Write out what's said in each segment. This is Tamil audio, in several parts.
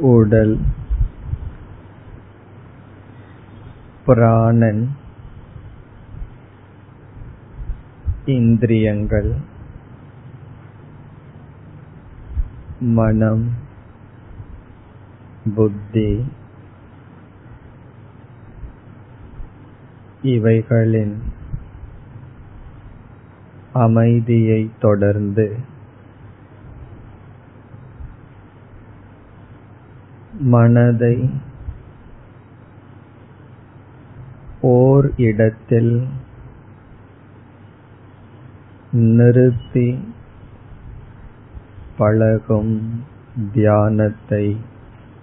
உடல் பிராணன் இந்திரியங்கள் மனம் புத்தி இவைகளின் அமைதியை தொடர்ந்து மனதை ஓர் இடத்தில் நிறுத்தி பழகும் தியானத்தை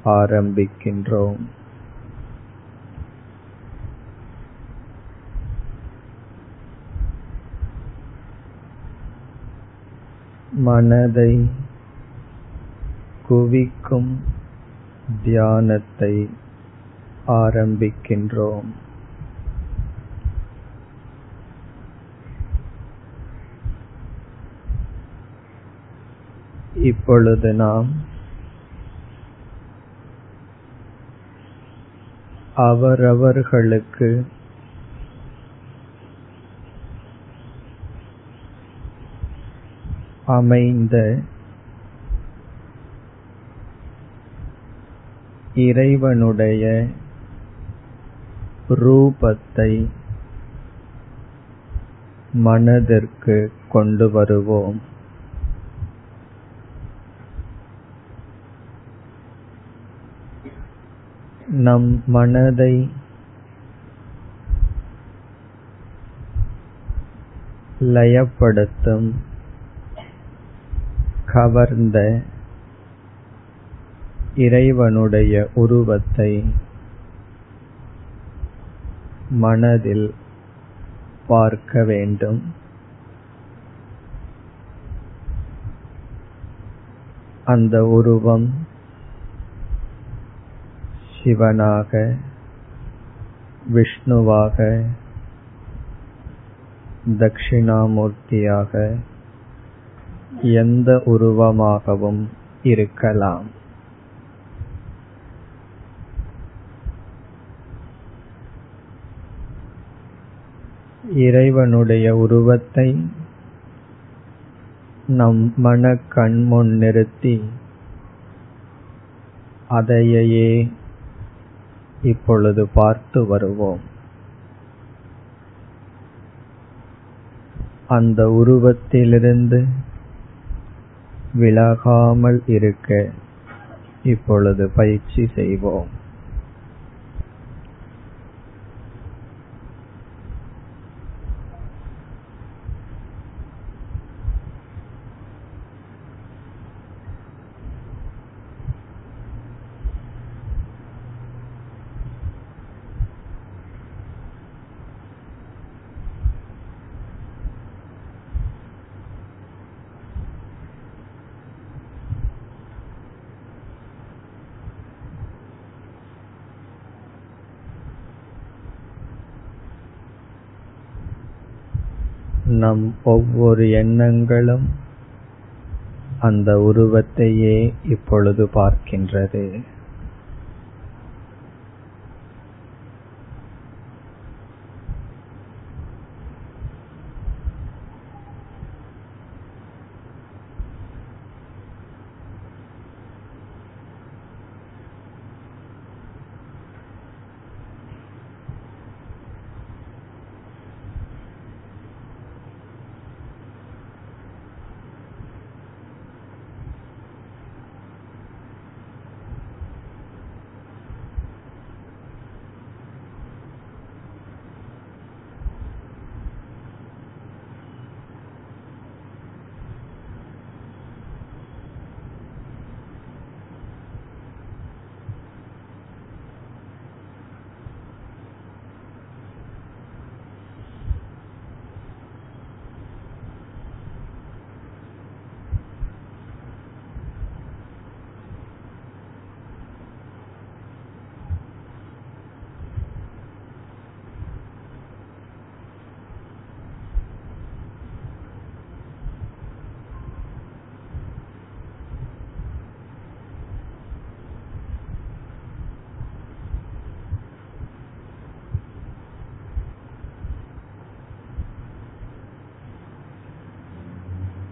ஆரம்பிக்கின்றோம். மனதை குவிக்கும் தியானத்தை ஆரம்பிக்கின்றோம். இப்பொழுது நாம் அவரவர்களுக்கு அமைந்த இறைவனுடைய ரூபத்தை மனதிற்கு கொண்டு வருவோம். நம் மனதை லயப்படுத்தும் கவர்ந்த இறைவனுடைய உருவத்தை மனதில் பார்க்க வேண்டும். அந்த உருவம் சிவனாக விஷ்ணுவாக தட்சிணாமூர்த்தியாக எந்த உருவமாகவும் இருக்கலாம். இறைவனுடைய உருவத்தை நம் மன கண்முன் நிறுத்தி அதையே இப்பொழுது பார்த்து வருவோம். அந்த உருவத்திலிருந்து விலகாமல் இருக்க இப்பொழுது பயிற்சி செய்வோம். நம் ஒவ்வொரு எண்ணங்களும் அந்த உருவத்தையே இப்பொழுது பார்க்கின்றது.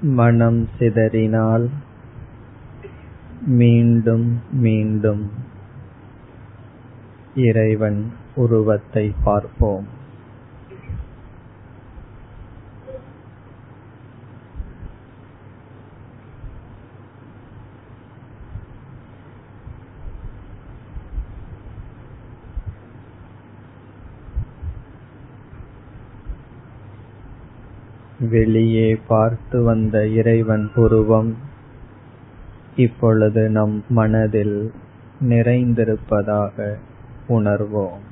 மனம் சிதறினால் மீண்டும் மீண்டும் இறைவன் உருவத்தை பார்ப்போம். வெளியே பார்த்து வந்த இறைவன் உருவம் இப்பொழுது நம் மனதில் நிறைந்திருப்பதாக உணர்வோம்.